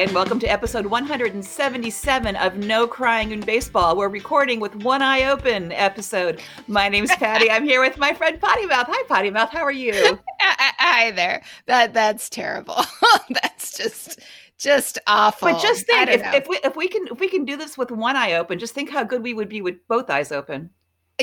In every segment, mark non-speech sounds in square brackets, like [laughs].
And welcome to episode 177 of No Crying in Baseball. We're recording with one eye open episode. My name's Patty. I'm here with my friend Potty Mouth. Hi, Potty Mouth. How are you? [laughs] Hi there. That that's terrible. [laughs] that's just just awful. But just think, if, if, we if we can if we can do this with one eye open, just think how good we would be with both eyes open.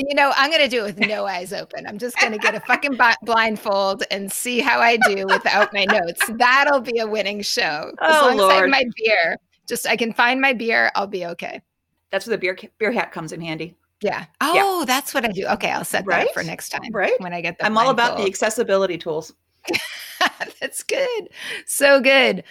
You know, I'm going to do it with no eyes open. I'm just going to get a fucking blindfold and see how I do without my notes. That'll be a winning show. As oh, long Lord. as I have my beer, just I can find my beer, I'll be okay. That's where the beer beer hat comes in handy. Yeah. Oh, yeah. that's what I do. Okay, I'll set right? that for next time. Right. When I get the I'm all about the accessibility tools. [laughs] that's good. So good.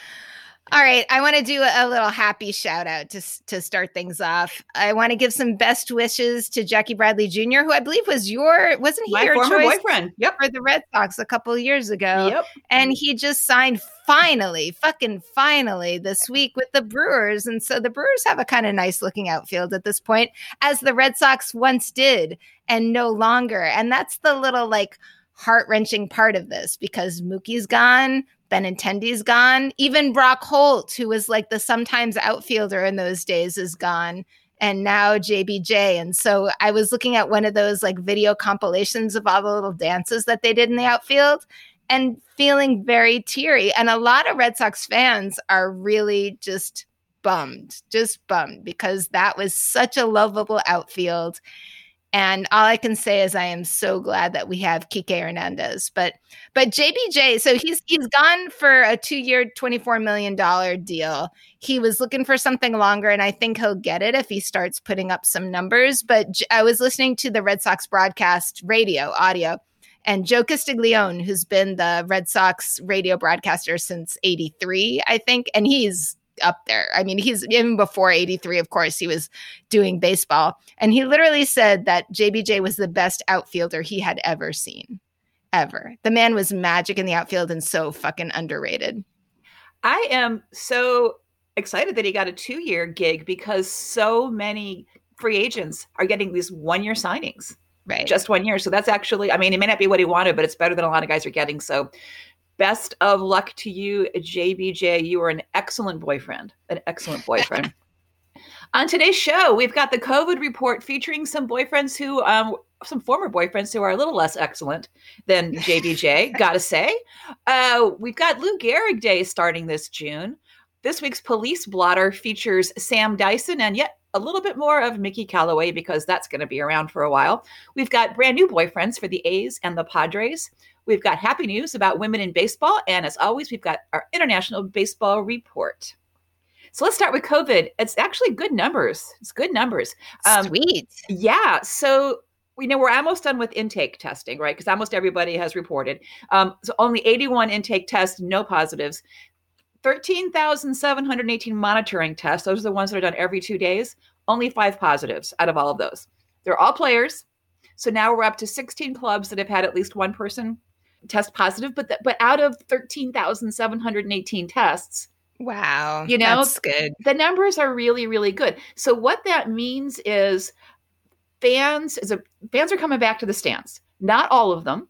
All right, I want to do a little happy shout out to to start things off. I want to give some best wishes to Jackie Bradley Jr., who I believe was your wasn't he My your former boyfriend? Yep, for the Red Sox a couple of years ago. Yep, and he just signed finally, fucking finally this week with the Brewers, and so the Brewers have a kind of nice looking outfield at this point, as the Red Sox once did, and no longer. And that's the little like heart wrenching part of this because Mookie's gone, Benintendi's gone. Even Brock Holt, who was like the sometimes outfielder in those days, is gone. And now JBJ. And so I was looking at one of those like video compilations of all the little dances that they did in the outfield and feeling very teary. And a lot of Red Sox fans are really just bummed, just bummed because that was such a lovable outfield. And all I can say is I am so glad that we have Kike Hernandez. But but JBJ, so he's he's gone for a two-year, $24 million deal. He was looking for something longer, and I think he'll get it if he starts putting up some numbers. But I was listening to the Red Sox broadcast radio audio, and Joe Castiglione, who's been the Red Sox radio broadcaster since 83, I think, and he's up there. I mean, he's even before 83, of course, he was doing baseball. And he literally said that JBJ was the best outfielder he had ever seen. Ever. The man was magic in the outfield and so fucking underrated. I am so excited that he got a two year gig because so many free agents are getting these one year signings. Right. Just one year. So that's actually, I mean, it may not be what he wanted, but it's better than a lot of guys are getting. So best of luck to you, JBJ. You are an excellent boyfriend, an excellent boyfriend. [laughs] On today's show, we've got the COVID report featuring some boyfriends who, um, some former boyfriends who are a little less excellent than [laughs] JBJ, gotta say. Uh, we've got Lou Gehrig Day starting this June. This week's police blotter features Sam Dyson and yet a little bit more of Mickey Callaway because that's going to be around for a while. We've got brand new boyfriends for the A's and the Padres. We've got happy news about women in baseball. And as always, we've got our international baseball report. So let's start with COVID. It's actually good numbers. It's good numbers. Um, Sweet. Yeah. So we know we're almost done with intake testing, right? Because almost everybody has reported. Um, so only 81 intake tests, no positives. 13,718 monitoring tests. Those are the ones that are done every two days. Only five positives out of all of those. They're all players. So now we're up to 16 clubs that have had at least one person test positive, but but out of 13,718 tests, wow, you know, that's good. The numbers are really really good. So what that means is fans is a fans are coming back to the stands. Not all of them.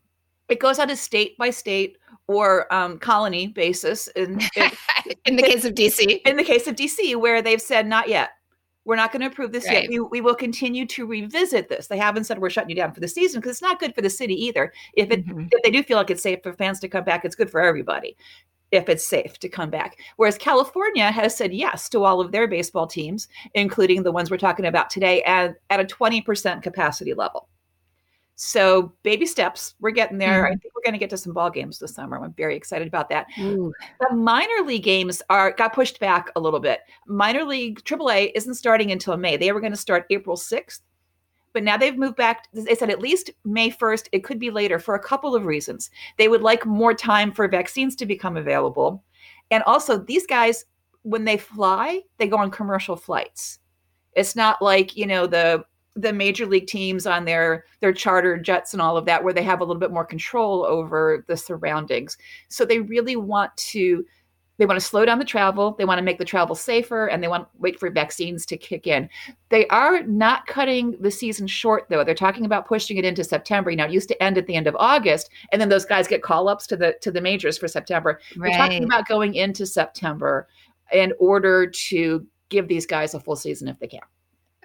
It goes on a state by state or um, colony basis. In, in, [laughs] in the case of DC, in the case of DC, where they've said not yet. We're not going to approve this right. yet. We, we will continue to revisit this. They haven't said we're shutting you down for the season because it's not good for the city either. If it mm-hmm. if they do feel like it's safe for fans to come back, it's good for everybody if it's safe to come back. Whereas California has said yes to all of their baseball teams, including the ones we're talking about today, at, at a 20% capacity level. So baby steps, we're getting there. Mm-hmm. I think we're going to get to some ball games this summer. I'm very excited about that. Ooh. The minor league games are got pushed back a little bit. Minor league AAA isn't starting until May. They were going to start April 6th, but now they've moved back. They said at least May 1st. It could be later for a couple of reasons. They would like more time for vaccines to become available, and also these guys, when they fly, they go on commercial flights. It's not like you know the the major league teams on their their charter jets and all of that where they have a little bit more control over the surroundings. So they really want to they want to slow down the travel they want to make the travel safer and they want to wait for vaccines to kick in. They are not cutting the season short though. They're talking about pushing it into september. You now it used to end at the end of august and then those guys get call ups to the to the majors for september. Right. we're talking about going into september in order to give these guys a full season if they can.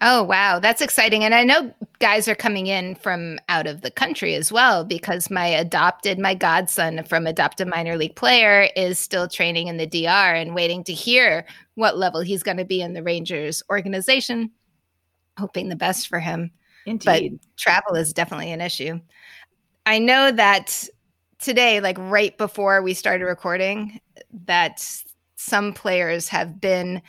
Oh, wow. That's exciting. And I know guys are coming in from out of the country as well because my adopted, my godson from adopted minor league player is still training in the DR and waiting to hear what level he's going to be in the Rangers organization. Hoping the best for him. Indeed. But travel is definitely an issue. I know that today, like right before we started recording, that some players have been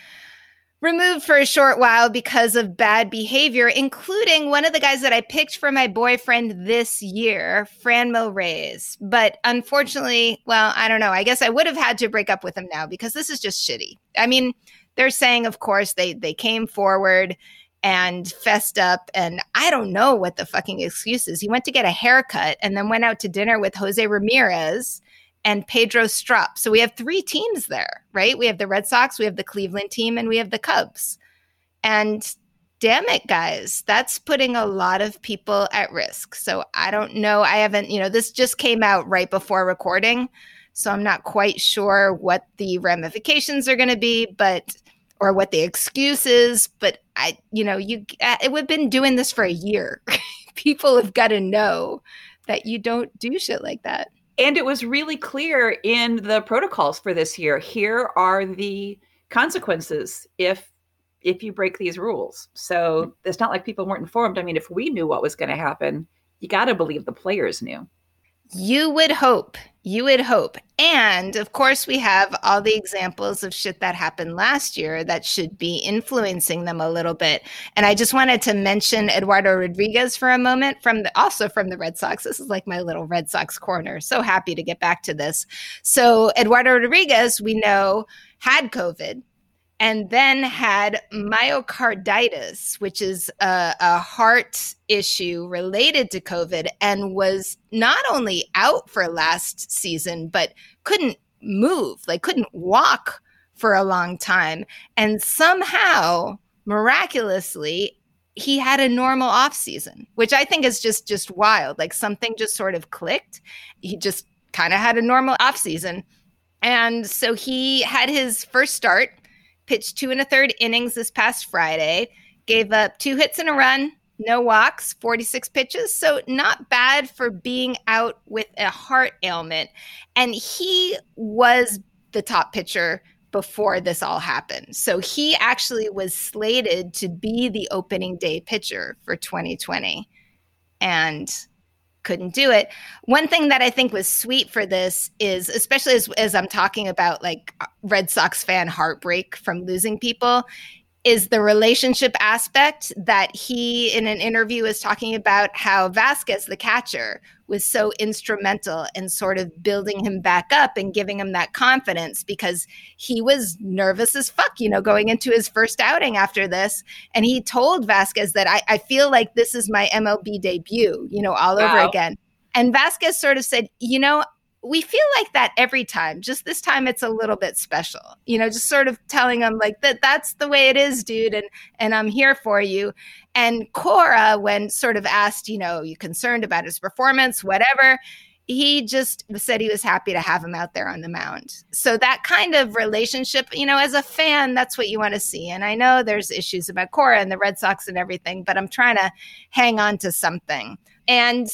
removed for a short while because of bad behavior, including one of the guys that I picked for my boyfriend this year, Franmil Reyes. But unfortunately, well, I don't know. I guess I would have had to break up with him now because this is just shitty. I mean, they're saying, of course, they they came forward and fessed up and I don't know what the fucking excuse is. He went to get a haircut and then went out to dinner with Jose Ramirez and Pedro Strop. So we have three teams there, right? We have the Red Sox, we have the Cleveland team, and we have the Cubs. And damn it, guys, that's putting a lot of people at risk. So I don't know. I haven't, you know, this just came out right before recording. So I'm not quite sure what the ramifications are going to be, but or what the excuse is. But I, you know, you, uh, we've been doing this for a year. [laughs] people have got to know that you don't do shit like that and it was really clear in the protocols for this year here are the consequences if if you break these rules. So mm-hmm. it's not like people weren't informed. I mean if we knew what was going to happen you got to believe the players knew you would hope. You would hope. And of course, we have all the examples of shit that happened last year that should be influencing them a little bit. And I just wanted to mention Eduardo Rodriguez for a moment from the, also from the Red Sox. This is like my little Red Sox corner. So happy to get back to this. So Eduardo Rodriguez, we know had COVID and then had myocarditis, which is a, a, heart issue related to COVID, and was not only out for last season, but couldn't move, like couldn't walk for a long time. And somehow, miraculously, he had a normal off season, which I think is just just wild. Like something just sort of clicked. He just kind of had a normal off season. And so he had his first start pitched two and a third innings this past Friday, gave up two hits and a run, no walks, 46 pitches. So, not bad for being out with a heart ailment. And he was the top pitcher before this all happened. So, he actually was slated to be the opening day pitcher for 2020. And couldn't do it. One thing that I think was sweet for this is, especially as, as I'm talking about like uh, Red Sox fan heartbreak from losing people, is the relationship aspect that he in an interview is talking about how Vasquez, the catcher, was so instrumental in sort of building him back up and giving him that confidence because he was nervous as fuck, you know, going into his first outing after this. And he told Vasquez that I, I feel like this is my MLB debut, you know, all wow. over again. And Vasquez sort of said, you know, we feel like that every time. Just this time it's a little bit special. You know, just sort of telling them like that that's the way it is, dude, and and I'm here for you. And Cora, when sort of asked, you know, you concerned about his performance, whatever, he just said he was happy to have him out there on the mound. So that kind of relationship, you know, as a fan, that's what you want to see. And I know there's issues about Cora and the Red Sox and everything, but I'm trying to hang on to something. And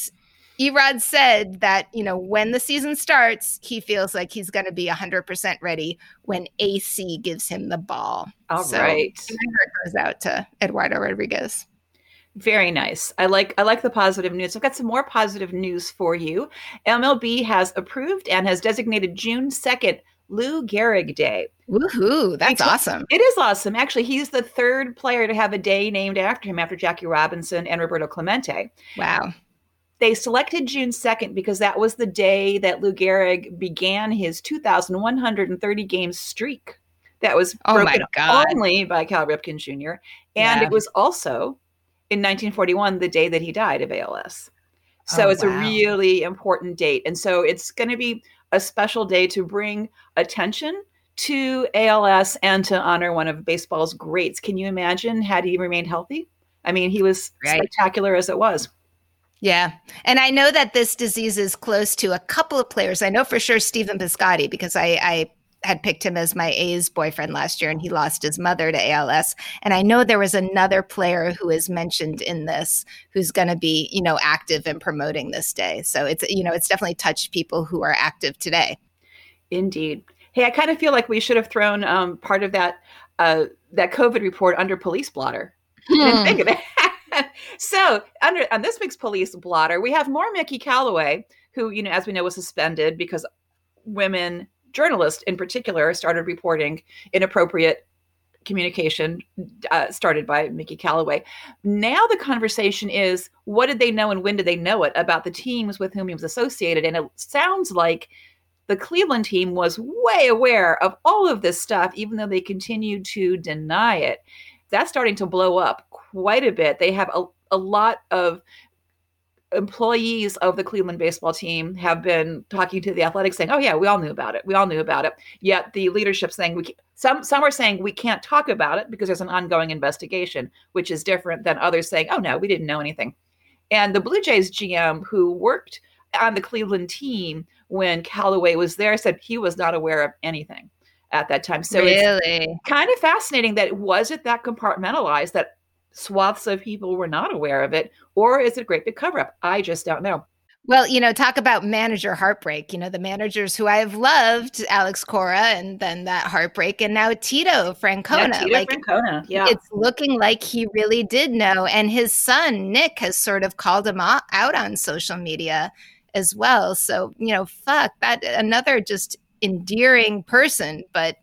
Erod said that, you know, when the season starts, he feels like he's going to be 100% ready when AC gives him the ball. All so, right. goes out to Eduardo Rodriguez. Very nice. I like I like the positive news. I've got some more positive news for you. MLB has approved and has designated June 2nd Lou Gehrig Day. Woohoo! That's because awesome. It is awesome. Actually, he's the third player to have a day named after him after Jackie Robinson and Roberto Clemente. Wow. They selected June 2nd because that was the day that Lou Gehrig began his 2,130 game streak. That was oh broken only by Cal Ripken Jr. And yeah. it was also in 1941 the day that he died of ALS. So oh, it's wow. a really important date. And so it's going to be a special day to bring attention to ALS and to honor one of baseball's greats. Can you imagine had he remained healthy? I mean, he was right. spectacular as it was. Yeah. And I know that this disease is close to a couple of players. I know for sure Stephen Piscotty because I, I had picked him as my A's boyfriend last year and he lost his mother to ALS. And I know there was another player who is mentioned in this who's going to be, you know, active in promoting this day. So it's, you know, it's definitely touched people who are active today. Indeed. Hey, I kind of feel like we should have thrown um, part of that uh, that COVID report under police blotter. Hmm. Didn't think of it. [laughs] [laughs] so under on this week's police blotter, we have more Mickey Callaway, who you know, as we know, was suspended because women journalists in particular started reporting inappropriate communication uh, started by Mickey Callaway. Now the conversation is what did they know and when did they know it about the teams with whom he was associated? And it sounds like the Cleveland team was way aware of all of this stuff, even though they continued to deny it. That's starting to blow up quite a bit. They have a, a lot of employees of the Cleveland baseball team have been talking to the Athletics saying, "Oh yeah, we all knew about it. We all knew about it." Yet the leadership saying we some some are saying we can't talk about it because there's an ongoing investigation, which is different than others saying, "Oh no, we didn't know anything." And the Blue Jays GM who worked on the Cleveland team when Callaway was there said he was not aware of anything at that time. So really? it's kind of fascinating that was it that compartmentalized that swaths of people were not aware of it, or is it a great big cover up? I just don't know. Well, you know, talk about manager heartbreak. You know, the managers who I have loved, Alex Cora, and then that heartbreak, and now Tito Francona. Yeah, Tito like, Francona. Yeah, it's looking like he really did know, and his son Nick has sort of called him out on social media as well. So you know, fuck that. Another just endearing person, but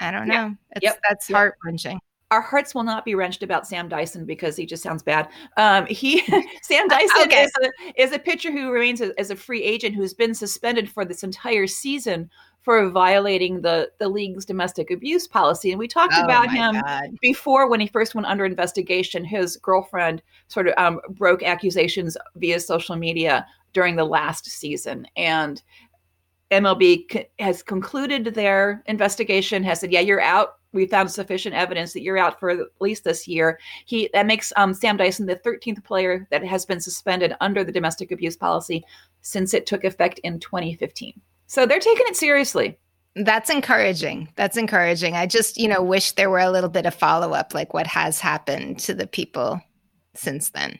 I don't know. Yeah. It's, yep. That's yep. heart wrenching our hearts will not be wrenched about Sam Dyson because he just sounds bad. Um, he [laughs] Sam Dyson okay. is, a, is a pitcher who remains a, as a free agent who's been suspended for this entire season for violating the the league's domestic abuse policy. And we talked oh about him God. before when he first went under investigation. His girlfriend sort of um, broke accusations via social media during the last season, and MLB has concluded their investigation. Has said, "Yeah, you're out we found sufficient evidence that you're out for at least this year. He that makes um, Sam Dyson the 13th player that has been suspended under the domestic abuse policy since it took effect in 2015. So they're taking it seriously. That's encouraging. That's encouraging. I just, you know, wish there were a little bit of follow up, like what has happened to the people since then.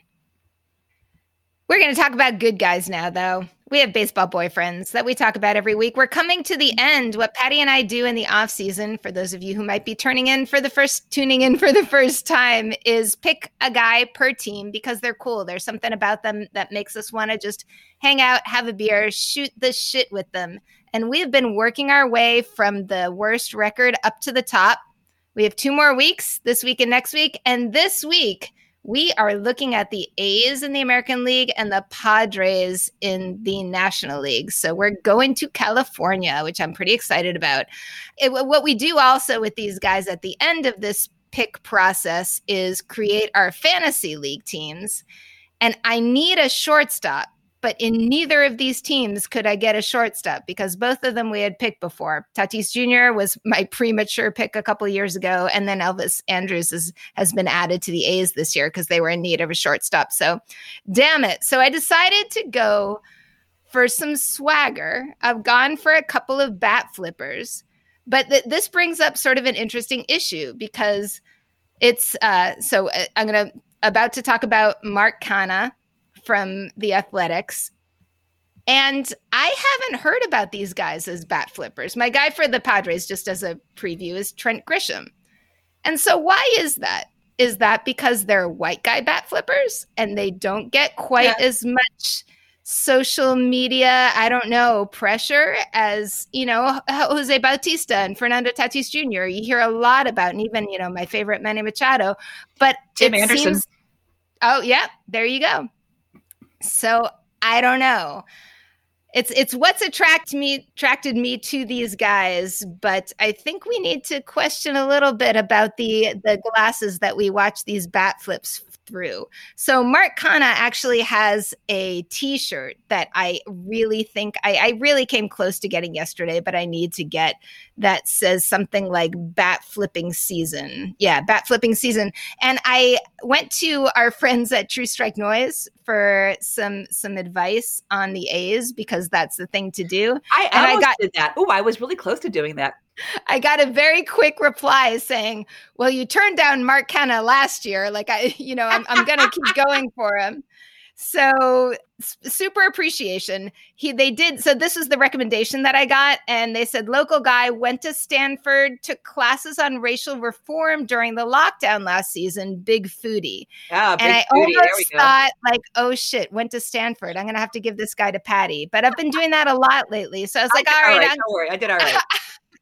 We're going to talk about good guys now, though. We have baseball boyfriends that we talk about every week. We're coming to the end. What Patty and I do in the off season, for those of you who might be turning in for the first, tuning in for the first time, is pick a guy per team because they're cool. There's something about them that makes us want to just hang out, have a beer, shoot the shit with them. And we have been working our way from the worst record up to the top. We have two more weeks this week and next week. And this week, we are looking at the A's in the American League and the Padres in the National League. So we're going to California, which I'm pretty excited about. It, what we do also with these guys at the end of this pick process is create our fantasy league teams. And I need a shortstop but in neither of these teams could I get a shortstop because both of them we had picked before. Tatis Jr. was [laughs] my premature pick a couple years ago, and then Elvis Andrus is, has been added to the A's this year because they were in need of a shortstop. So, damn it. So I decided to go for some swagger. I've gone for a couple of bat flippers, but th- this brings up sort of an interesting issue because it's uh, so uh, I'm gonna about to talk about Mark Canha from the Athletics. And I haven't heard about these guys as bat flippers. My guy for the Padres, just as a preview, is Trent Grisham. And so, why is that? Is that because they're white guy bat flippers and they don't get quite yeah. as much social media, I don't know, pressure as, you know, Jose Bautista and Fernando Tatis Jr. You hear a lot about, and even, you know, my favorite Manny Machado. But Tim Anderson. Seems, oh, yeah, there you go. So I don't know. It's it's what's attracted me attracted me to these guys, but I think we need to question a little bit about the the glasses that we watch these bat flips through. So Mark Canha actually has a T-shirt that I really think I, I, really came close to getting yesterday, but I need to get that says something like bat flipping season. Yeah, bat flipping season. And I went to our [laughs] friends at Two Strike Noise for some some advice on the A's because that's the thing to do. I and I got did that. Oh, I was really close to doing that. [laughs] I got a very quick reply saying, "Well, you turned down Mark Canha last year. Like I, [laughs] you know, I'm, I'm going to keep [laughs] going for him." So super appreciation. He they did so this was the recommendation that I got and they said local guy went to Stanford took classes on racial reform during the lockdown last season big foodie. Yeah, big and I foodie. almost thought like oh shit went to Stanford. I'm going to have to give this guy to Patty. But I've been doing that a lot lately. So I was like all right, all right don't worry. I did all right.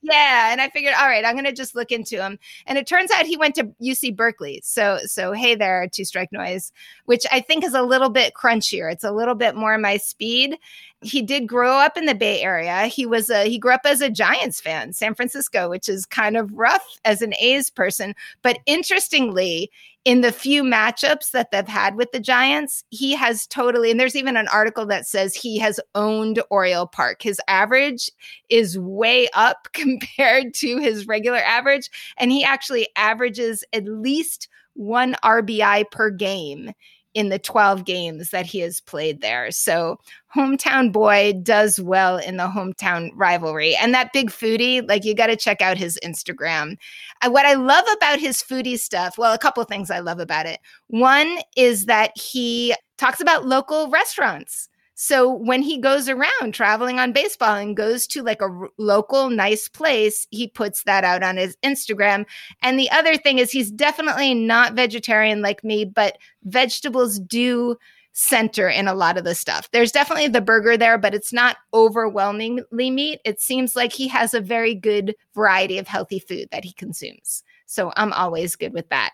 Yeah, and I figured, all right, I'm going to just look into him. And it turns out he went to UC Berkeley. So, so hey there, Two Strike Noise, which I think is a little bit crunchier. It's a little bit more my speed. He did grow up in the Bay Area. He was a he grew up as a Giants fan, San Francisco, which is kind of rough as an A's person. But interestingly, in the few matchups that they've had with the Giants, he has totally, and there's even an article that says he has owned Oracle Park. His average is way up [laughs] compared to his regular average, and he actually averages at least one RBI per game in the 12 games that he has played there. So, hometown boy does well in the hometown rivalry. And that big foodie, like you got to check out his Instagram. Uh, what I love about his foodie stuff, well, a couple things I love about it. One is that he talks about local restaurants. So when he goes around traveling on baseball and goes to like a r- local nice place, he puts that out on his Instagram. And the other thing is he's definitely not vegetarian like me, but vegetables do center in a lot of the stuff. There's definitely the burger there, but it's not overwhelmingly meat. It seems like he has a very good variety of healthy food that he consumes. So I'm always good with that.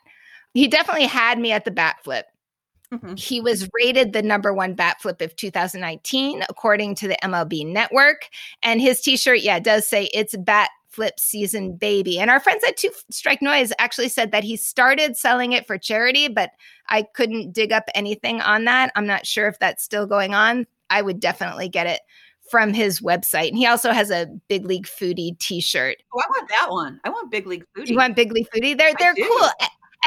He definitely had me at the bat flip. Mm-hmm. He was rated the number one bat flip of 2019, according to the MLB Network. And his t shirt, yeah, does say it's bat flip season baby. And our friends at Two Strike Noise actually said that he started selling it for charity, but I couldn't dig up anything on that. I'm not sure if that's still going on. I would definitely get it from his website. And he also has a Big League Foodie t-shirt. Oh, I want that one. I want Big League Foodie. You want Big League Foodie? They're they're cool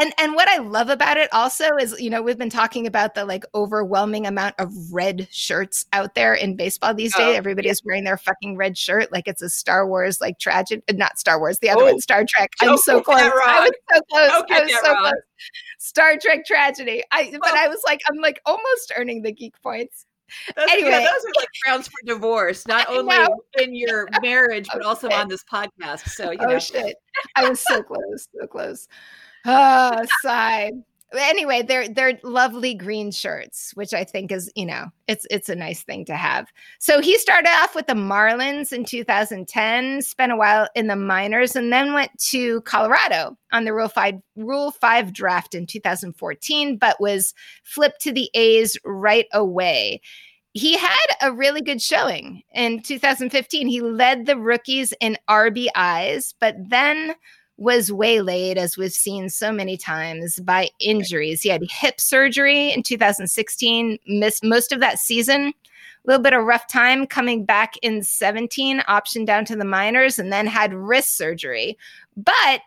and and what I love about it also is, you know, we've been talking about the like overwhelming amount of red shirts out there in baseball these days. Everybody yeah. wearing their fucking red shirt like it's a Star Wars like tragedy, uh, not Star Wars, the other oh, one, Star Trek. I'm so close. I was so close. I was so wrong. close. Star Trek tragedy. I but oh. I was like, I'm like almost earning the geek points. Those, anyway, yeah, those are like grounds for divorce, [laughs] not only in your [laughs] marriage, but also on this podcast. So, you oh, know. shit. I was so close, so close. Oh, sigh. Anyway, they're they're lovely green shirts, which I think is, you know, it's it's a nice thing to have. So he started off with the Marlins in 2010, spent a while in the minors, and then went to Colorado on the Rule Five Rule Five draft in 2014, but was flipped to the A's right away he had a really good showing in 2015. He led the rookies in RBIs, but then was waylaid, as we've seen so many times, by injuries. He had hip surgery in 2016, missed most of that season. A little bit of rough time coming back in 17, option down to the minors, and then had wrist surgery. But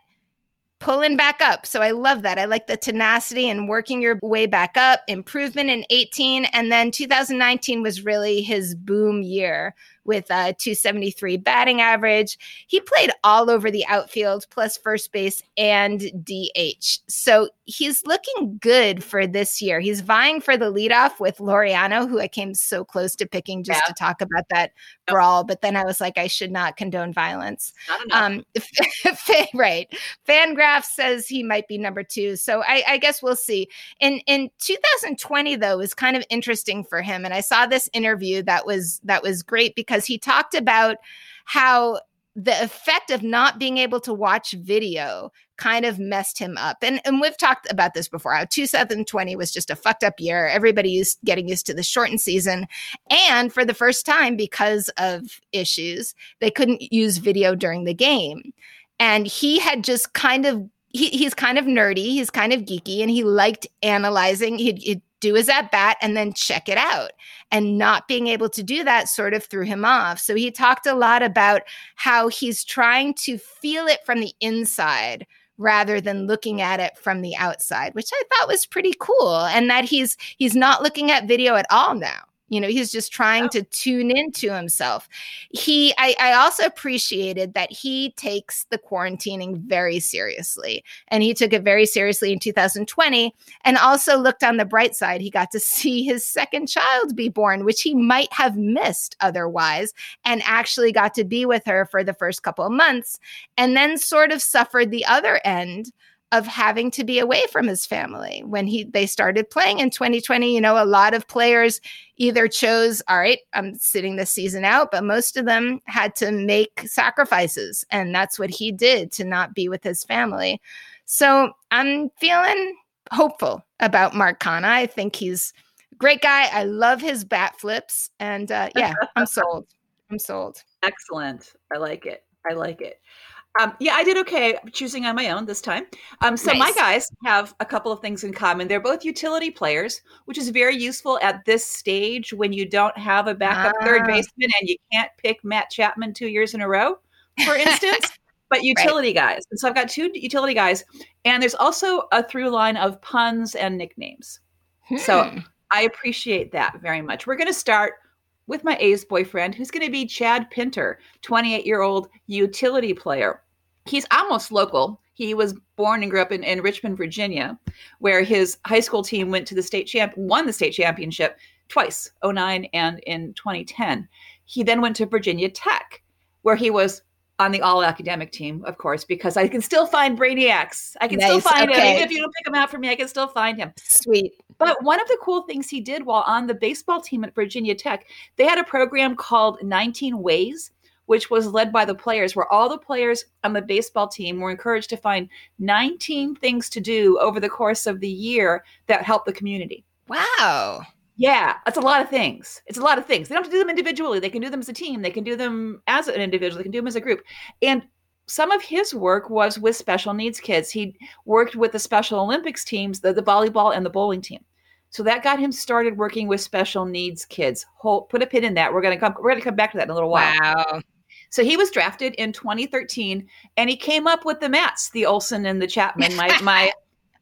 pulling back up. So I love that. I like the tenacity and working your way back up, improvement in 18. And then 2019 was really his boom year with a 273 batting average. He played all over the outfield, plus first base and DH. So he's looking good for this year. He's vying for the leadoff with Laureano, who I came so close to picking just yeah. to talk about that brawl. But then I was like, I should not condone violence. Um, [laughs] right. Fangraph says he might be number two. So I, I guess we'll see. In in 2020, though, is kind of interesting for him. And I saw this interview that was that was great because because he talked about how the effect of not being able to watch video kind of messed him up. And, and we've talked about this before. How 2020 was just a fucked up year. Everybody used getting used to the shortened season. And for the first time, because of issues, they couldn't use video during the game. And he had just kind of he, he's kind of nerdy, he's kind of geeky, and he liked analyzing. He'd, he'd do his at bat and then check it out. And not being able to do that sort of threw him off. So he talked a lot about how he's trying to feel it from the inside rather than looking at it from the outside, which I thought was pretty cool. And that he's he's not looking at video at all now. You know he's just trying oh. to tune into himself he I, I also appreciated that he takes the quarantining very seriously and he took it very seriously in 2020 and also looked on the bright side he got to [laughs] see his second child be born which he might have missed otherwise and actually got to be with her for the first couple of months and then sort of suffered the other end of having to be away from his family. When he they started playing in 2020 you know a lot of players either chose all right i'm sitting this season out but most of them had to make sacrifices and that's what he did to not be with his family. So i'm feeling hopeful about mark Canha. i think he's a great guy. I love his bat flips and uh, yeah i'm [laughs] sold. I'm sold. Excellent. I like it. I like it um, yeah, I did okay choosing on my own this time. Um, so nice. my guys have a couple of things in common. They're both utility players, which is very useful at this stage when you don't have a backup third ah. baseman and you can't pick Matt Chapman two years in a row, for instance. [laughs] but utility right. guys. And so I've got two utility guys, and there's also a through line of puns and nicknames. Hmm. So I appreciate that very much. We're going to start with my A's boyfriend, who's going to be Chad Pinder, 28 year old utility player he's almost local. He was born and grew up in, in Richmond, Virginia, where his high school team went to the state champ, won the state championship twice, 09 and in 2010. He then went to Virginia Tech, where he was on the all academic team, of course, because I can still find brainiacs. I can nice. still find okay. him. Even if you don't pick him out for me, I can still find him. Sweet. But one of the cool things he did while on the baseball team at Virginia Tech, they had a program called 19 Ways which was led by the players, where all the players on the baseball team were encouraged to find 19 things to do over the course of the year that help the community. Wow. Yeah, that's a lot of things. It's a lot of things. They don't have to do them individually. They can do them as a team. They can do them as an individual. They can do them as a group. And some of his work was with special needs kids. He worked with the Special Olympics teams, the, the volleyball and the bowling team. So that got him started working with special needs kids. Hold, put a pin in that. We're gonna come. We're gonna come back to that in a little while. Wow. So he was drafted in 2013, and he came up with the Matts, the Olson and the Chapman, my [laughs] my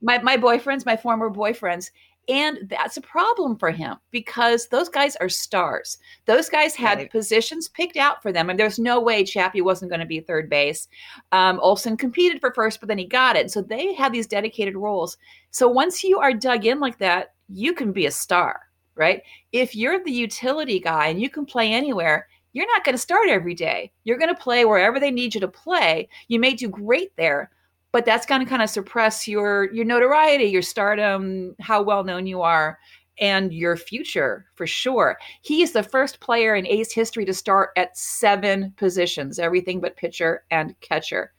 my my boyfriends, my former boyfriends. And that's a problem for him because those guys are stars. Those guys had right. positions picked out for them, and there's no way Chappie wasn't going to be third base. Um, Olson competed for first, but then he got it. So they had these dedicated roles. So once you are dug in like that, you can be a star, right? If you're the utility guy and you can play anywhere, you're not going to start every day. You're going to play wherever they need you to play. You may do great there, but that's going to kind of suppress your your notoriety, your stardom, how well known you are, and your future for sure. He is the first player in A's history to start at seven positions, everything but pitcher and catcher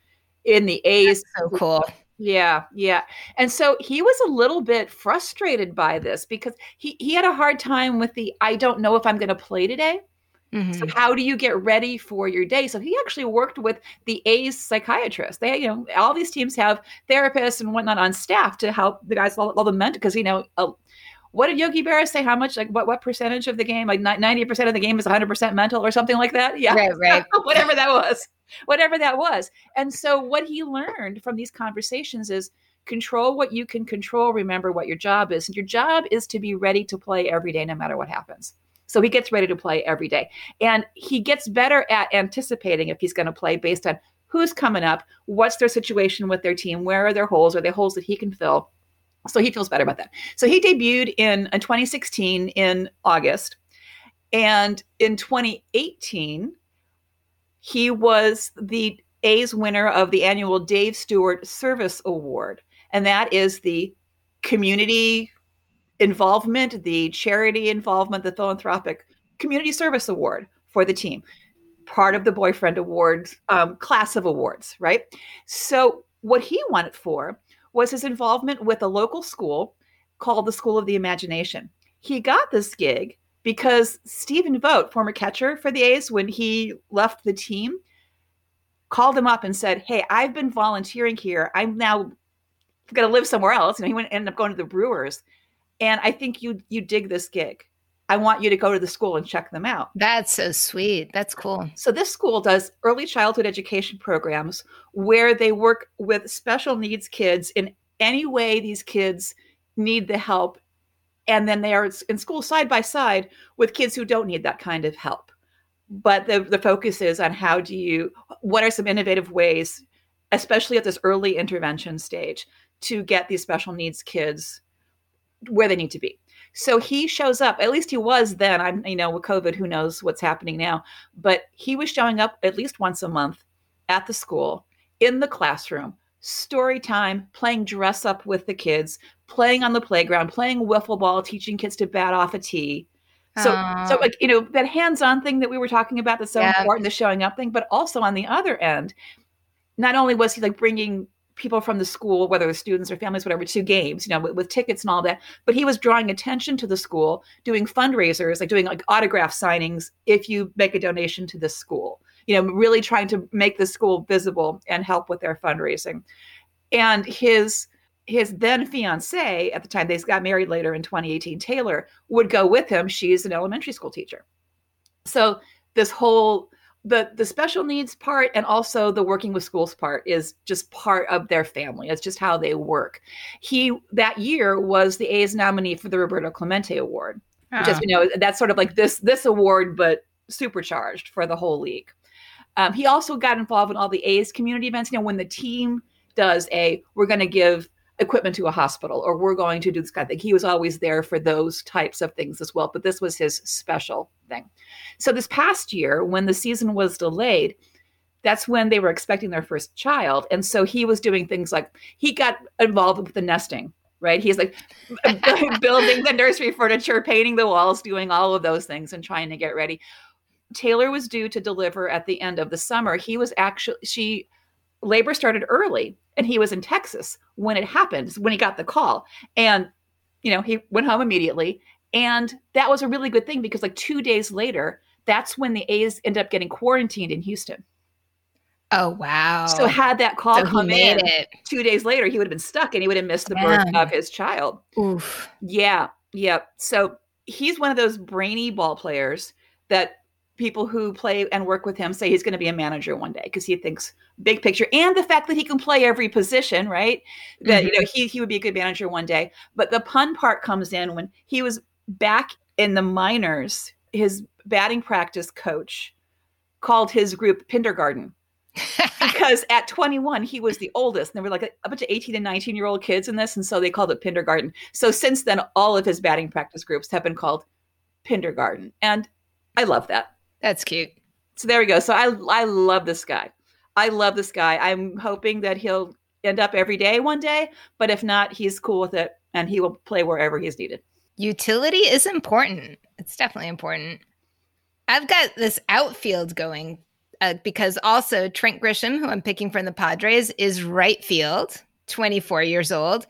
in the A's. That's so cool. Yeah, yeah. And so he was a little bit frustrated by this because he, he had a hard time with the I don't know if I'm going to play today. Mm-hmm. So how do you get ready for your day? So he actually worked with the A's psychiatrist. They, you know, all these teams have therapists and whatnot on staff to help the guys all, all the mental because you know. Uh, what did Yogi Berra say? How much, like, what, what percentage of the game? Like, ninety percent of the game is one hundred percent mental, or something like that. Yeah, right, right. [laughs] whatever that was, whatever that was. And so, what he learned from these conversations is control what you can control. Remember what your job is, and your job is to be ready to play every day, no matter what happens. So he gets ready to play every day. And he gets better at anticipating if he's going to play based on who's coming up, what's their situation with their team, where are their holes, are there holes that he can fill. So he feels better about that. So he debuted in, uh, in 2016 in August. And in 2018, he was the A's winner of the annual Dave Stewart Service Award. And that is the community involvement, the charity involvement, the philanthropic community service award for the team, part of the boyfriend awards um, class of awards, right? So what he won it for was his involvement with a local school called the School of the Imagination. He got this gig because Stephen Vogt, former catcher for the A's, when he left the team, called him up and said, Hey, I've been volunteering here. I'm now going to live somewhere else. And he went ended up going to the Brewers and I think you you dig this gig. I want you to go to the school and check them out. That's so sweet. That's cool. So this school does early childhood education programs where they work with special needs kids in any way these kids need the help and then they are in school side by side with kids who don't need that kind of help but the, the focus is on how do you what are some innovative ways especially at this early intervention stage to get these special needs kids where they need to be. So he shows up at least he was then i'm you know with covid who knows what's happening now but he was showing up at least once a month at the school in the classroom story time playing dress up with the kids playing on the playground playing wiffle ball teaching kids to bat off a tee. So, so like you know that hands-on thing that we were talking about that's so yeah. important, the showing up thing, but also on the other end, not only was he like bringing people from the school, whether students or families, whatever, to games, you know, with, with, tickets and all that. But he was drawing attention to the school, doing fundraisers, like doing like autograph signings if you make a donation to the school. You know, really trying to make the school visible and help with their fundraising. And his his then fiance at the time they got married later in 2018 taylor would go with him she's an elementary school teacher so this whole the the special needs part and also the working with schools part is just part of their family it's just how they work he that year was the a's nominee for the roberto clemente award oh. which ah. you know that's sort of like this this award but supercharged for the whole league um, he also got involved in all the a's community events you know when the team does a we're going to give equipment to a hospital or we're going to do this kind of thing. He was always there for those types of things as well, but this was his special thing. So this past year, when the season was delayed, that's when they were expecting their first child. And so he was doing things like he got involved with the nesting, right? He's like [laughs] building the nursery furniture, painting the walls, doing all of those things and trying to get ready. Taylor was due to deliver at the end of the summer. He was actually, she, labor started early and he was in Texas when it happened, when he got the call. And, you know, he went home immediately. And that was a really good thing because, like, two days later, that's when the A's end up getting quarantined in Houston. Oh, wow. So, had that call so come in it. two days later, he would have been stuck and he would have missed the birth of his child. Oof. Yeah. Yeah. So, he's one of those brainy ball players that people who play and work with him say he's going to be a manager one day because he thinks big picture and the fact that he can play every position right that mm-hmm. you know he, he would be a good manager one day but the pun part comes in when he was back in the minors his batting practice coach called his group kindergarten [laughs] because at 21 he was the oldest and there were like a, a bunch of 18 and 19 year old kids in this and so they called it kindergarten so since then all of his batting practice groups have been called kindergarten and i love that that's cute. So there we go. So I I love this guy. I love this guy. I'm hoping that he'll end up every day one day, but if not, he's cool with it and he will play wherever he's needed. Utility is important. It's definitely important. I've got this outfield going uh, because also Trent Grisham, who I'm picking from the Padres, is right field, 24 years old.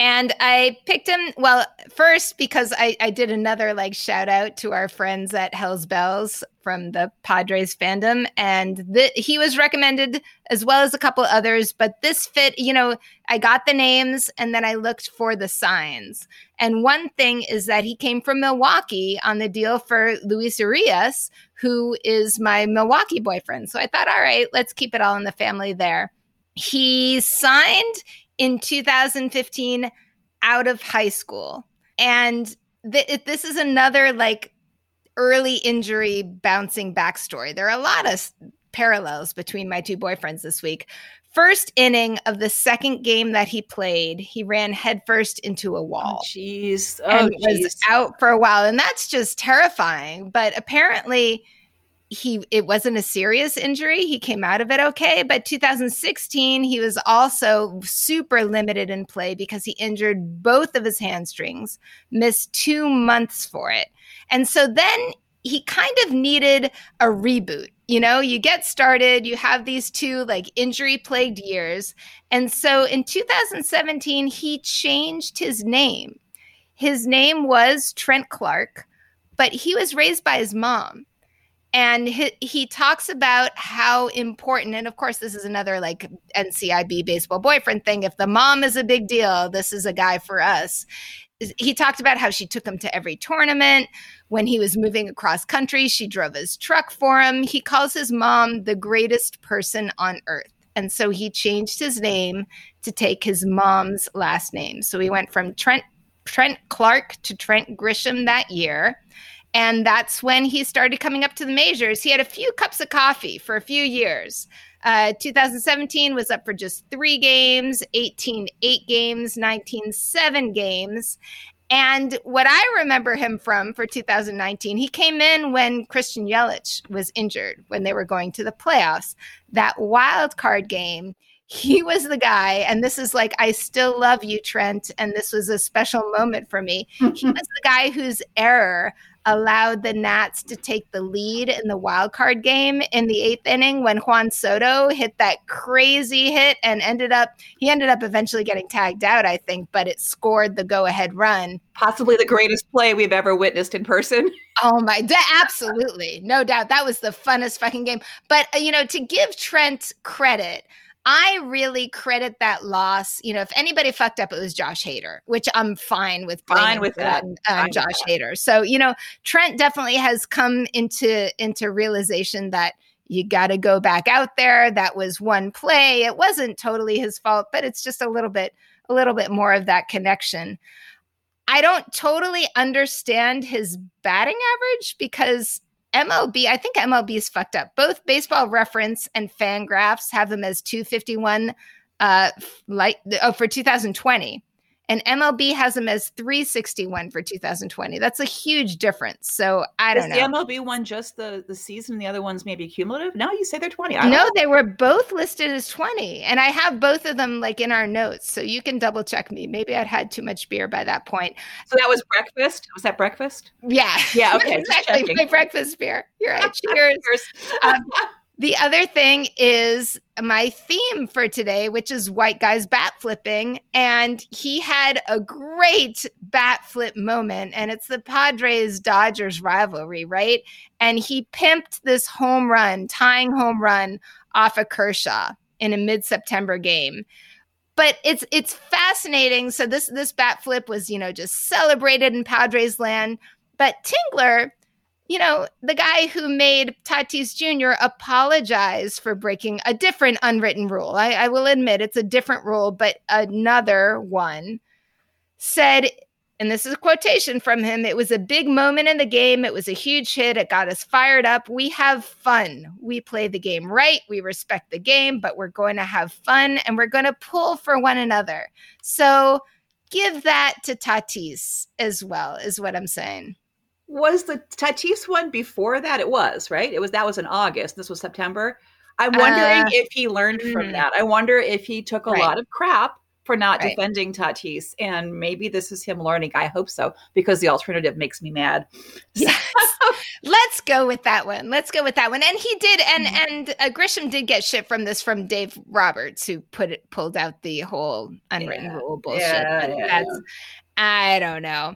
And I picked him, well, first because I, I did another like shout out to our friends at Hell's Bells from the Padres fandom. And he was recommended as well as a couple others. But this fit, you know, I got the names and then I looked for the signs. And one thing is that he came from Milwaukee on the deal for Luis Urias, who is my Milwaukee boyfriend. So I thought, all right, let's keep it all in the family there. He signed in 2015 out of high school. And th- this is another like early injury bouncing back story. There are a lot of parallels between my two boyfriends this week. First inning of the second game that he played, he ran headfirst into a oh, wall. Jeez. Oh, and geez. was out for a while. And that's just terrifying. But apparently, he it wasn't a serious injury. He came out of it okay but 2016 he was also super limited in play because he injured both of his hamstrings missed 2 months for it. And so then he kind of needed a reboot you know? You get started you have these two like injury plagued years. And so in 2017 he changed his name. His name was Trent Clark but he was raised by his mom and he, he talks about how important and of course this is another like ncib baseball boyfriend thing if the mom is a big deal this is a guy for us. He talked about how she took him to every tournament. When he was moving across country she drove his truck for him. He calls his mom the greatest person on earth. And so he changed his name to take his mom's last name. So he went from trent Trent Clark to Trent Grisham that year. And that's when he started coming up to the majors. He had a few cups of coffee for a few years. Uh, 2017 was up for just three games, 18, eight games, 19, seven games. And what I remember him from for 2019, he came in when Christian Yelich was injured, when they were going to the playoffs. That wild card game, he was the guy. And this is like, I still love you, Trent. And this was a special moment for me. [laughs] he was the guy whose error allowed the Nats to take the lead in the wild card game in the eighth inning when Juan Soto hit that crazy hit and ended up he ended up eventually getting tagged out, I think, but it scored the go ahead run. Possibly the greatest play we've ever witnessed in person. [laughs] Oh my, absolutely, no doubt. That was the funnest fucking game. But uh, you know, to give Trent credit, I really credit that loss. You know, if anybody fucked up, it was Josh Hader, which I'm fine with. Fine with that. On, on um, Josh that. Hader. So you know, Trent definitely has come into into realization that you got to go back out there. That was one play. It wasn't totally his fault, but it's just a little bit a little bit more of that connection. I don't totally understand his batting average because MLB, I think MLB is fucked up. Both Baseball Reference and Fangraphs have them as 251 uh like oh, for 2020 and MLB has them as 361 for 2020. That's a huge difference. So I don't Is know. The MLB one just the the season, the other ones maybe cumulative. No, you say they're 20. no, know. they were both listed as 20, and I have both of them like in our notes, so you can double check me. Maybe I'd had too much beer by that point. So that was breakfast. Was that breakfast? Yeah, yeah, [laughs] okay, exactly. My breakfast beer. You're right. [laughs] Cheers. Cheers. Um, [laughs] the other thing is my theme for today, which is white guys bat flipping. And he had a great bat flip moment, and it's the Padres Dodgers rivalry, right? And he pimped this home run, tying home run off of Kershaw in a mid September game but it's it's fascinating. So this this bat flip was you know just celebrated in Padres land, but Tingler you know, the guy who made Tatis Jr. apologize for breaking a different unwritten rule. I, I, will admit it's a different rule, but another one said, and this is a quotation from him it was a big moment in the game. It was a huge hit. It got us fired up. We have fun. We play the game right. We respect the game, but we're going to have fun and we're going to pull for one another. So give that to Tatis as well, is what I'm saying was the Tatis one before that? It was right. It was that was in August. This was September. I'm wondering uh, if he learned from mm-hmm. that. I wonder if he took a right. lot of crap for not right. defending Tatis, and maybe this is him learning. I hope so because the alternative makes me mad. Yes. Let's go with that one. Let's go with that one. And he did, and mm-hmm. and uh, Grisham did get shit from this from Dave Roberts, who put it pulled out the whole unwritten yeah. rule bullshit. Yeah, yeah, I don't know.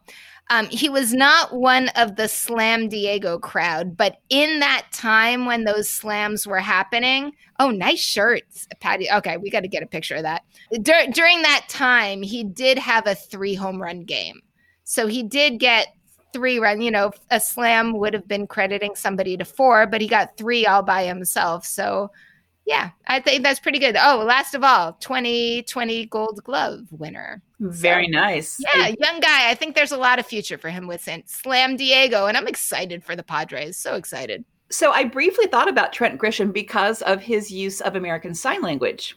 Um, he was not one of the Slam Diego crowd, but in that time when those slams were happening, oh, nice shirts, Patty. Okay, we got to get a picture of that. Dur- during that time, he did have a three home run game. So he did get three run. You know, a slam would have been crediting somebody to four, but he got three all by himself. So yeah, I think that's pretty good. Oh, last of all, 2020 Gold Glove winner. Very so, nice. Yeah, young guy. I think there's a lot of future for him with St. Slam Diego, and I'm excited for the Padres. So excited. So I briefly thought about Trent Grisham because of his use of American Sign Language.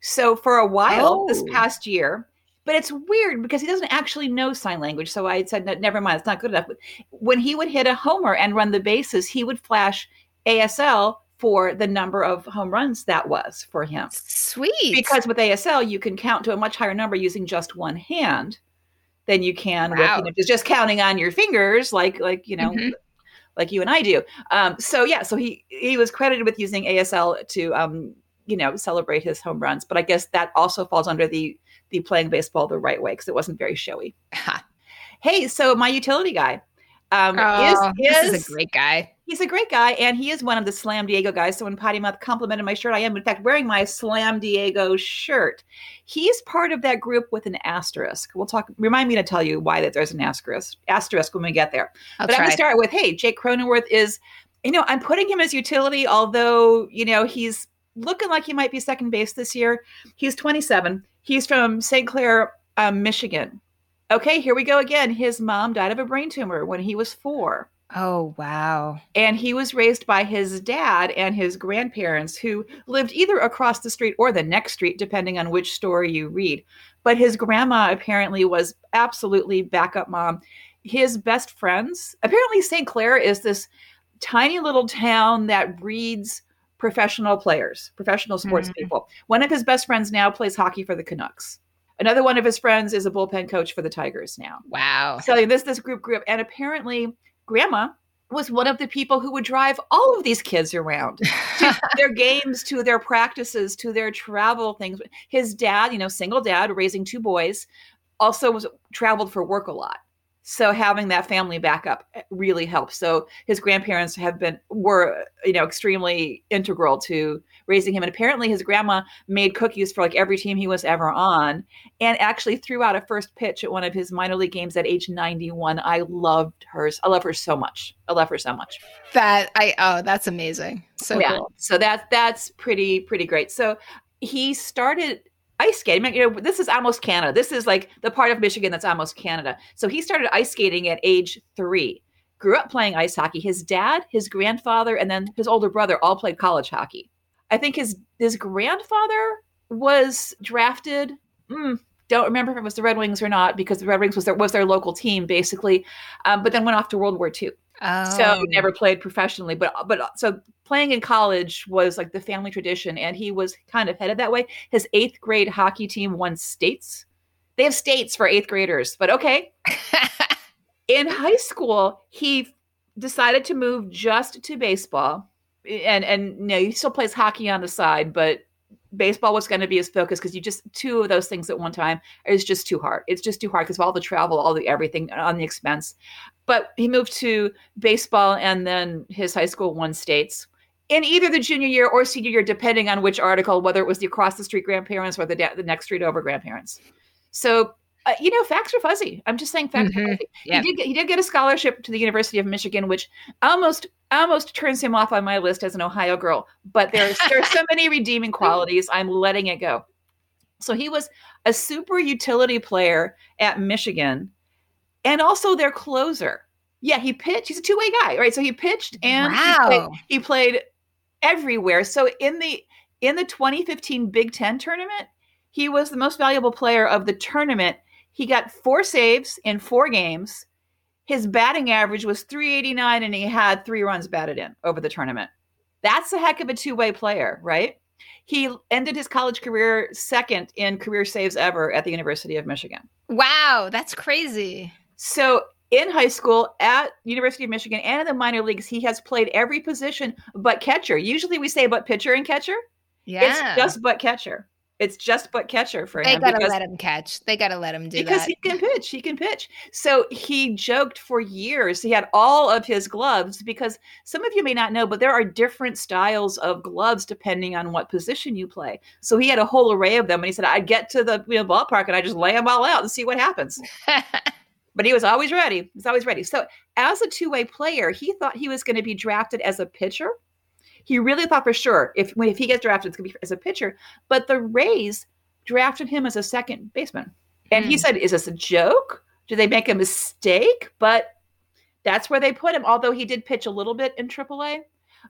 So for a while oh. this past year, but it's weird because he doesn't actually know sign language. So I said, never mind, it's not good enough. But when he would hit a homer and run the bases, he would flash ASL for the number of home runs that was for him. Sweet. Because with ASL, you can count to a much higher number using just one hand than you can wow. with you know, just counting on your fingers, like like you know, mm-hmm. like you and I do. Um, so yeah, so he he was credited with using ASL to um, you know celebrate his home runs, but I guess that also falls under the the playing baseball the right way because it wasn't very showy. [laughs] hey, so my utility guy um, oh, is, is, is a great guy he's a great guy, and he is one of the Slam Diego guys. So when Potty Mouth complimented my shirt, I am in fact wearing my Slam Diego shirt. He's part of that group with an asterisk. We'll talk. Remind me to tell you why that there's an asterisk asterisk when we get there. I'll but try. I'm gonna start with hey, Jake Cronenworth is. You know, I'm putting him as utility, although you know he's looking like he might be second base this year. He's 27. He's from St. Clair, um, Michigan Okay, here we go again. His mom died of a brain tumor when he was four. Oh, wow. And he was raised by his dad and his grandparents, who lived either across the street or the next street, depending on which story you read. But his grandma apparently was absolutely backup mom. His best friends, apparently, St. Clair is this tiny little town that breeds professional players, professional sports Mhm. people. One of his best friends now plays hockey for the Canucks. Another one of his friends is a bullpen coach for the Tigers now. Wow. So this this group grew up, and apparently, Grandma was one of the people who would drive all of these kids around to [laughs] their games, to their practices, to their travel things. His dad, you know, single dad, raising two boys, also was traveled for work a lot. So having that family backup eh, really helps. So his grandparents have been were you know extremely integral to raising him. And apparently his grandma made cookies for like every team he was ever on, and actually threw out a first pitch at one of his minor league games at age 91. I loved hers. I love her so much. I love her so much. That I oh, that's amazing. So yeah. cool. So that's that's pretty pretty great. So he started ice skating. You know, this is almost Canada. This is like the part of Michigan that's almost Canada. So he started ice skating at age three. Grew up playing ice hockey. His dad, his grandfather, and then his older brother all played college hockey. I think his his grandfather was drafted. Mm, don't remember if it was the Red Wings or not because the Red Wings was their was their local team basically, um, but then went off to World War II. Oh. So never played professionally, but but so playing in college was like the family tradition, and he was kind of headed that way. His eighth grade hockey team won states. They have states for eighth graders, but okay. [laughs] in high school, he decided to move just to baseball, and and you know he still plays hockey on the side, but baseball was going to be his focus because you just two of those things at one time is just too hard. It's just too hard because of all the travel, all the everything uh, on the expense. But he moved to baseball, and then his high school won states in either the junior year or senior year, depending on which article, whether it was the across the street grandparents or the da- the next street over grandparents. So. Uh, you know, facts are fuzzy. I'm just saying facts Mhm. are fuzzy. Yeah. He did get, he did get a scholarship to the University of Michigan, which almost almost turns him off on my list as an Ohio girl. But there's there's so many redeeming qualities. I'm letting it go. So he was a super utility player at Michigan, and also their closer. Yeah, he pitched. He's a two way guy, right? So he pitched and he played- he played everywhere. So in the in the 2015 Big Ten tournament, he was the most valuable player of the tournament. He got four saves in four games. His batting average was 389 and he had three runs batted in over the tournament. That's a heck of a two-way player, right? He ended his college career second in career saves ever at the University of Michigan. Wow, that's crazy. So in high school at University of Michigan and in the minor leagues, he has played every position but catcher. Usually we say but pitcher and catcher. Yeah. It's just but catcher. It's just but catcher for they him gotta because, let him catch. They gotta let him do it. because that. he can pitch. He can pitch. So he joked for years. He had all of his gloves because some of you may not know, but there are different styles of gloves depending on what position you play. So he had a whole array of them, and he said, "I'd get to the you know, ballpark and I just lay them all out and see what happens." [laughs] but he was always ready. He was always ready. So as a two-way player, he thought he was going to be drafted as a pitcher. He really thought for sure if if he gets drafted, it's going to be as a pitcher. But the Rays drafted him as a second baseman, and he Hmm. said, "Is this a joke? Did they make a mistake?" But that's where they put him. Although he did pitch a little bit in AAA,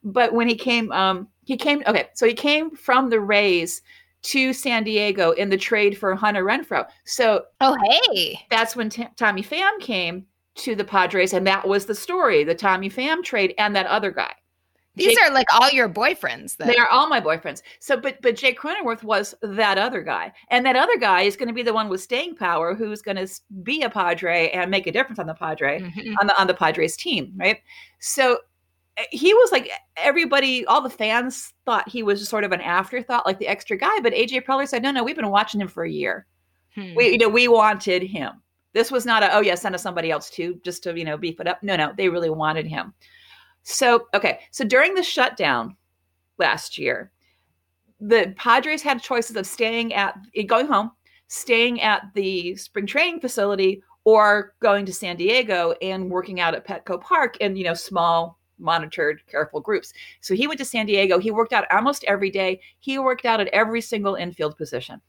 but when he came, um, he came. Okay, so he came from the Rays to San Diego in the trade for Hunter Renfroe. So oh, hey. that's when T- Tommy Pham came to the Padres, and that was the story: the Tommy Pham trade and that other guy. These Jake- are like all your boyfriends, though. they are all my boyfriends. So, but but Jake Cronenworth was that other guy, and that other guy is going to be the one with staying power, who's going to be a Padre and make a difference on the Padre Mhm. on the on the Padres team, right? So eh, he was like everybody, all the fans thought he was sort of an afterthought, like the extra guy. But AJ Preller said, "No, no, we've been watching him for a year. Hmm. We, you know, we wanted him. This was not a oh yeah, send us somebody else too, just to you know beef it up. No, no, they really wanted him. So okay, so during the shutdown last year, the Padres had choices of staying at going home, staying at the spring training facility, or going to San Diego and working out at Petco Park in you know small monitored careful groups. So he went to San Diego. He worked out almost every day. He worked out at every single infield position.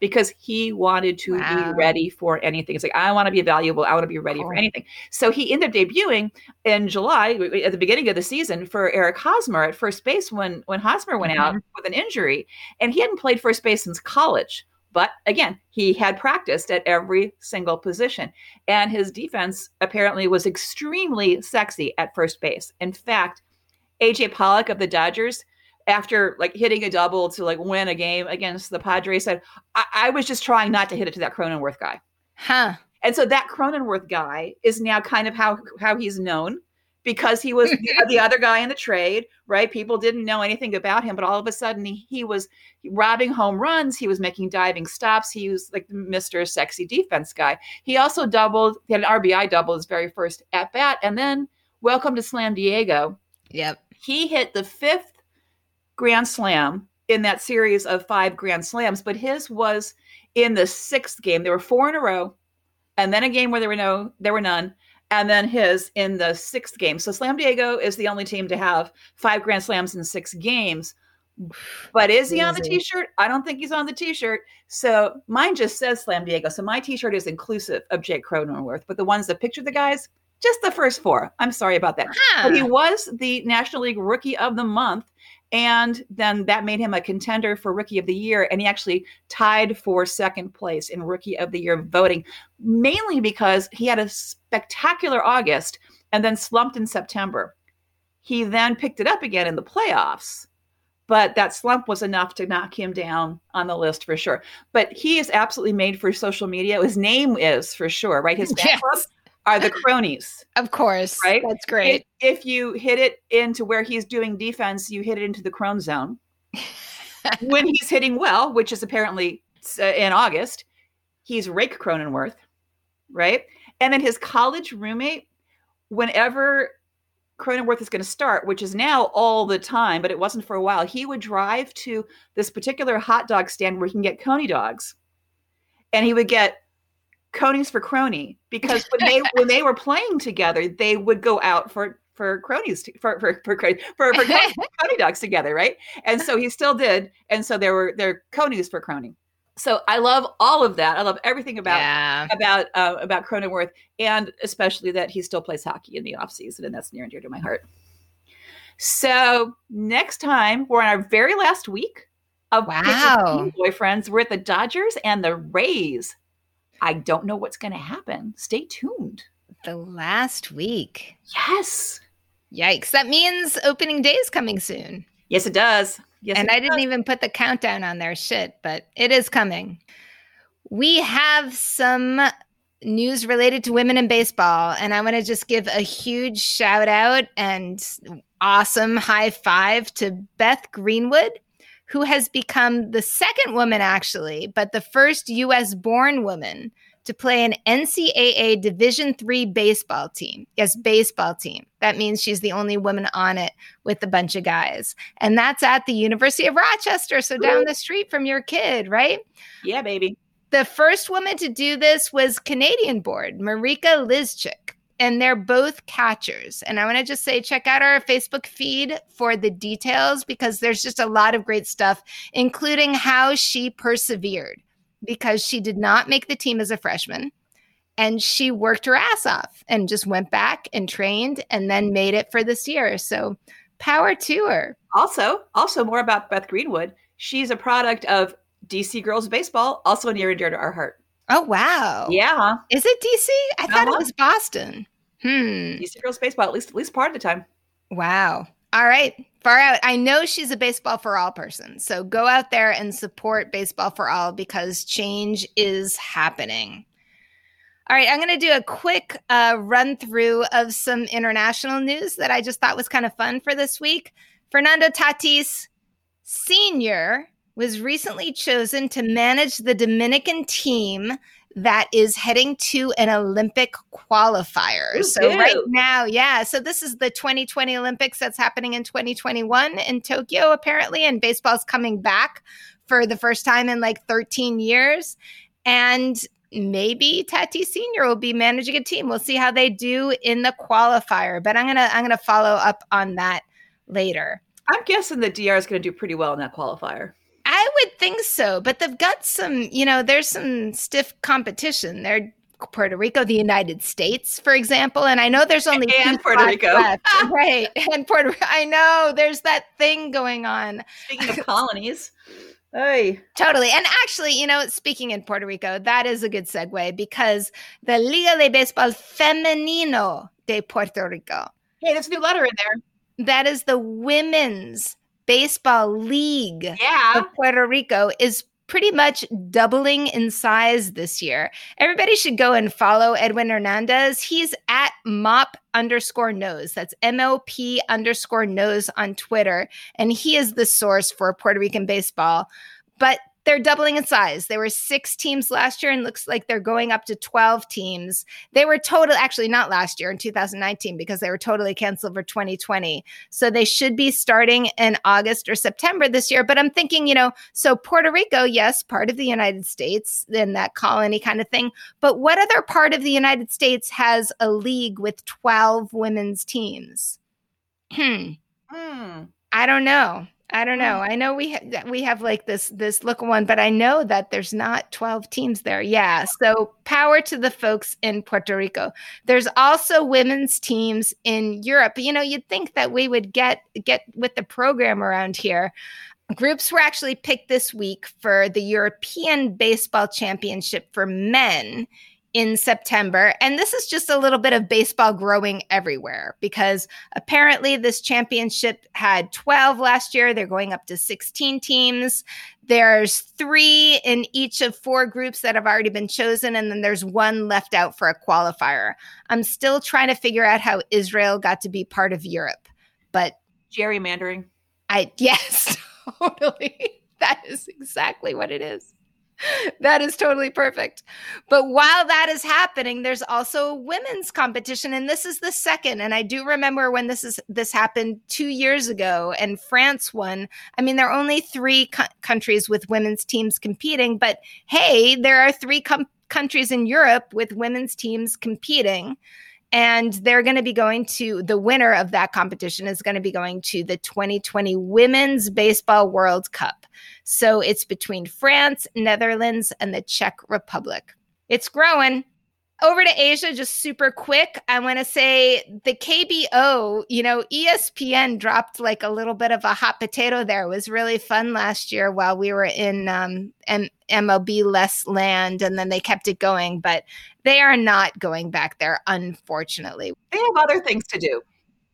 Because he wanted to Wow. be ready for anything. It's like, I want to be valuable. I want to be ready for anything. So he ended up debuting in July at the beginning of the season for Eric Hosmer at first base when, when Hosmer went out mm-hmm. with an injury. And he hadn't played first base since college. But again, he had practiced at every single position. And his defense apparently was extremely sexy at first base. In fact, AJ Pollock of the Dodgers, after like hitting a double to like win a game against the Padres, said, I, I was just trying not to hit it to that Cronenworth guy. Huh. And so that Cronenworth guy is now kind of how how he's known because he was the, [laughs] the other guy in the trade, right? People didn't know anything about him, but all of a sudden he, he was robbing home runs. He was making diving stops. He was like Mr. Sexy Defense guy. He also doubled, he had an RBI double his very first at bat. And then welcome to Slam Diego. Yep. He hit the fifth Grand Slam in that series of five Grand Slams, but his was in the sixth game. There were four in a row, and then a game where there were no, there were none, and then his in the sixth game. So Slam Diego is the only team to have five Grand Slams in six games. But is he on the t-shirt? I don't think he's on the t-shirt. So mine just says Slam Diego. So my t-shirt is inclusive of Jake Cronenworth, but the ones that picture the guys, just the first four. I'm sorry about that. But he ah. was the National League Rookie of the Month. And then that made him a contender for Rookie of the Year. And he actually tied for second place in Rookie of the Year voting, mainly because he had a spectacular August and then slumped in September. He then picked it up again in the playoffs, but that slump was enough to knock him down on the list for sure. But he is absolutely made for social media. His name is for sure, right? His Yes. Are the cronies Of course. Right? That's great. if, if you hit it into where he's doing defense, you hit it into the crone zone. [laughs] when he's hitting well, which is apparently uh, in August, he's Rake Cronenworth, right? And then his college roommate, whenever Cronenworth is going to start, which is now all the time, but it wasn't for a while, he would drive to this particular hot dog stand where he can get coney dogs. And he would get conies for crony because when they [laughs] when they were playing together, they would go out for for cronies to, for for for for, for coney, [laughs] coney dogs together, right? And so he still did, and so there were there conies for crony. So I love all of that. I love everything about yeah. about uh, about Cronenworth, and especially that he still plays hockey in the off season, and that's near and dear to my heart. So next time we're on our very last week of Wow. Boyfriends. We're at the Dodgers and the Rays. I don't know what's going to happen. Stay tuned. The last week. Yes, Yikes. That means opening day is coming soon. yes, it does. Yes, and I didn't even put the countdown on there, shit, but it is coming. We have some news related to women in baseball, and I want to just give a huge shout out and awesome high five to Beth Greenwood, who has become the second woman, actually, but the first U.S. born woman to play an NCAA Division three baseball team. Yes, baseball team. That means she's the only woman on it with a bunch of guys. And that's at the University of Rochester. So down the street from your kid, right? Yeah, baby. The first woman to do this was Canadian board, Marika Lyszczyk. And they're both catchers. And I want to just say, check out our Facebook feed for the details because there's just a lot of great stuff, including how she persevered because she did not make the team as a freshman. And she worked her ass off and just went back and trained and then made it for this year. So power to her. Also, also more about Beth Greenwood. She's a product of DC girls baseball, also near and dear to our heart. Oh, wow. Yeah, Is it DC? I thought it Uh-huh. was Boston. Hmm. DC girls baseball at least at least part of the time. Wow. All right. Far out. I know she's a baseball for all person. So go out there and support baseball for all because change is happening. All right. I'm going to do a quick uh, run through of some international news that I just thought was kind of fun for this week. Fernando Tatis Sr. was recently chosen to manage the Dominican team that is heading to an Olympic qualifier. Ooh, so right now, yeah. So this is the 2020 Olympics that's happening in 2021 in Tokyo, apparently, and baseball's coming back for the first time in like 13 years. And maybe Tati Senior will be managing a team. We'll see how they do in the qualifier. But I'm gonna I'm gonna follow up on that later. I'm guessing the DR is going to do pretty well in that qualifier. I would think so, but they've got some, you know, there's some stiff competition. They're Puerto Rico, the United States, for example, and I know there's only [laughs] and Puerto Rico, left, [laughs] right? And Puerto, Rico I know there's that thing going on. Speaking of [laughs] colonies, Hey. Totally. And actually, you know, speaking in Puerto Rico, that is a good segue because the Liga de Baseball Femenino de Puerto Rico. Hey, there's a new letter in there. That is the women's baseball league yeah. of Puerto Rico is pretty much doubling in size this year. Everybody should go and follow Edwin Hernandez. He's at mop underscore nose. That's MOP underscore nose on Twitter. And he is the source for Puerto Rican baseball. But they're doubling in size. There were six teams last year, and looks like they're going up to 12 teams. They were total, actually, not last year in 2019, because they were totally canceled for 2020. So they should be starting in August or September this year. But I'm thinking, you know, so Puerto Rico, yes, part of the United States, in that colony kind of thing. But what other part of the United States has a league with 12 women's teams? Hmm. Hmm. I don't know. I don't know. I know we ha- we have like this this look one, but I know that there's not 12 teams there. Yeah. So power to the folks in Puerto Rico. There's also women's teams in Europe. You know, you'd think that we would get get with the program around here. Groups were actually picked this week for the European Baseball Championship for men in September. And this is just a little bit of baseball growing everywhere because apparently this championship had 12 last year. They're going up to 16 teams. There's three in each of four groups that have already been chosen. And then there's one left out for a qualifier. I'm still trying to figure out how Israel got to be part of Europe, but gerrymandering. I, [laughs] yes, totally. That is exactly what it is [laughs] that is totally perfect. But while that is happening, there's also a women's competition, and this is the second. And I do remember when this is this happened two years ago, and France won. I mean, there are only three co- countries with women's teams competing, but hey, there are three com- countries in Europe with women's teams competing and they're going to be going to the winner of that competition is going to be going to the 2020 Women's Baseball World Cup. So it's between France, Netherlands, and the Czech Republic. It's growing. Over to Asia, just super quick. I want to say the KBO, you know, ESPN dropped like a little bit of a hot potato there. It was really fun last year while we were in um, M- MLB less land, and then they kept it going. But they are not going back there, unfortunately. They have other things to do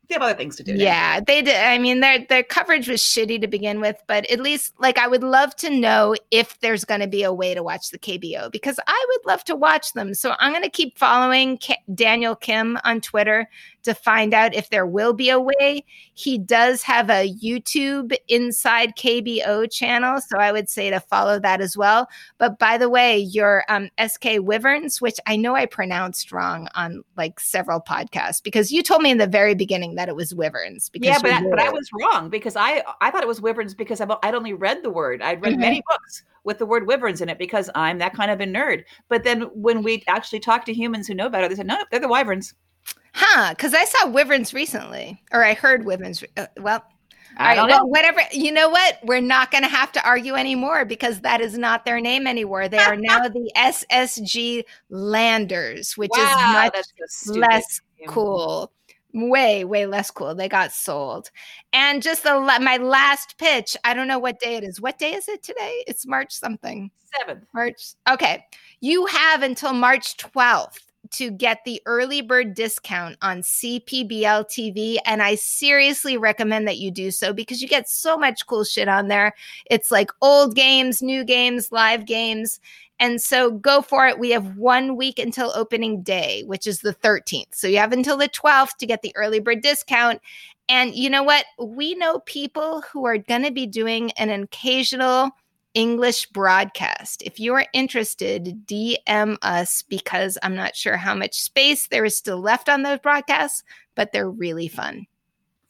they have other things to do. Now. Yeah, they did. I mean, their their coverage was shitty to begin with, but at least like I would love to know if there's going to be a way to watch the KBO because I would love to watch them. So I'm going to keep following K- Daniel Kim on Twitter to find out if there will be a way. He does have a YouTube Inside KBO channel, so I would say to follow that as well. But by the way, your um, SK Wyverns, which I know I pronounced wrong on like several podcasts, because you told me in the very beginning that it was Wyverns. Because yeah, but I, but I was wrong because I I thought it was Wyverns because I've, I'd only read the word. I'd read mm-hmm. many books with the word wyverns in it because I'm that kind of a nerd. But then when we actually talked to humans who know better, they said, no, they're the wyverns. Huh? Because I saw wyverns recently, or I heard wyverns. Uh, well, I don't know. whatever. You know what? We're not going to have to argue anymore because that is not their name anymore. They are now [laughs] the SSG Landers, which wow, is much less name. cool. Way, way less cool. They got sold. And just the my last pitch. I don't know what day it is. What day is it today? It's March something. Seventh. March. Okay. You have until March twelfth to get the early bird discount on CPBL TV. And I seriously recommend that you do so because you get so much cool shit on there. It's like old games, new games, live games. And so go for it. We have one week until opening day, which is the 13th. So you have until the 12th to get the early bird discount. And you know what? We know people who are going to be doing an occasional English broadcast. If you are interested, DM us because I'm not sure how much space there is still left on those broadcasts, but they're really fun.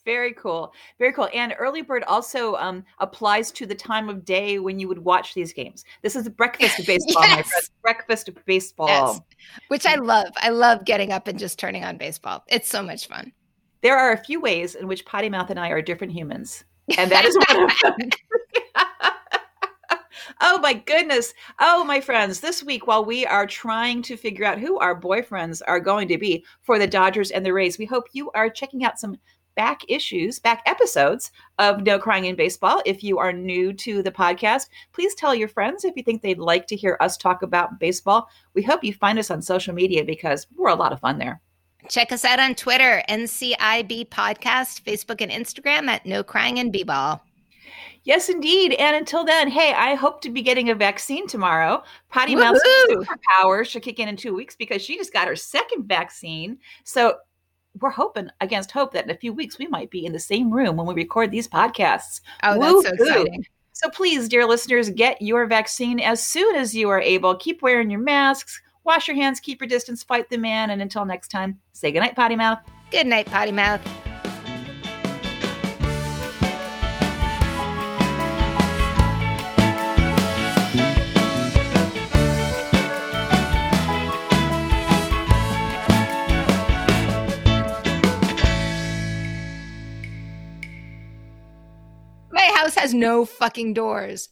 Very cool. Very cool. And early bird also um, applies to the time of day when you would watch these games. This is breakfast [laughs] baseball, yes. my friend. Breakfast baseball. Yes. Which I love. I love getting up and just turning on baseball. It's so much fun. There are a few ways in which Potty Mouth and I are different humans. And that is one of them. [laughs] Oh my goodness. Oh, my friends, this week, while we are trying to figure out who our boyfriends are going to be for the Dodgers and the Rays, we hope you are checking out some back issues, back episodes of No Crying in Baseball. If you are new to the podcast, please tell your friends if you think they'd like to hear us talk about baseball. We hope you find us on social media because we're a lot of fun there. Check us out on Twitter, NCIB Podcast, Facebook, and Instagram at No Crying in B-Ball. Yes, indeed. And until then, hey, I hope to be getting a vaccine tomorrow. Potty Mouth's superpowers should kick in in two weeks because she just got her second vaccine. So we're hoping against hope that in a few weeks we might be in the same room when we record these podcasts. Oh, Woo-hoo. that's so exciting. So please, dear listeners, get your vaccine as soon as you are able. Keep wearing your masks, wash your hands, keep your distance, fight the man, and until next time, say goodnight, Potty Mouth. Good night, Potty Mouth. Has no fucking doors.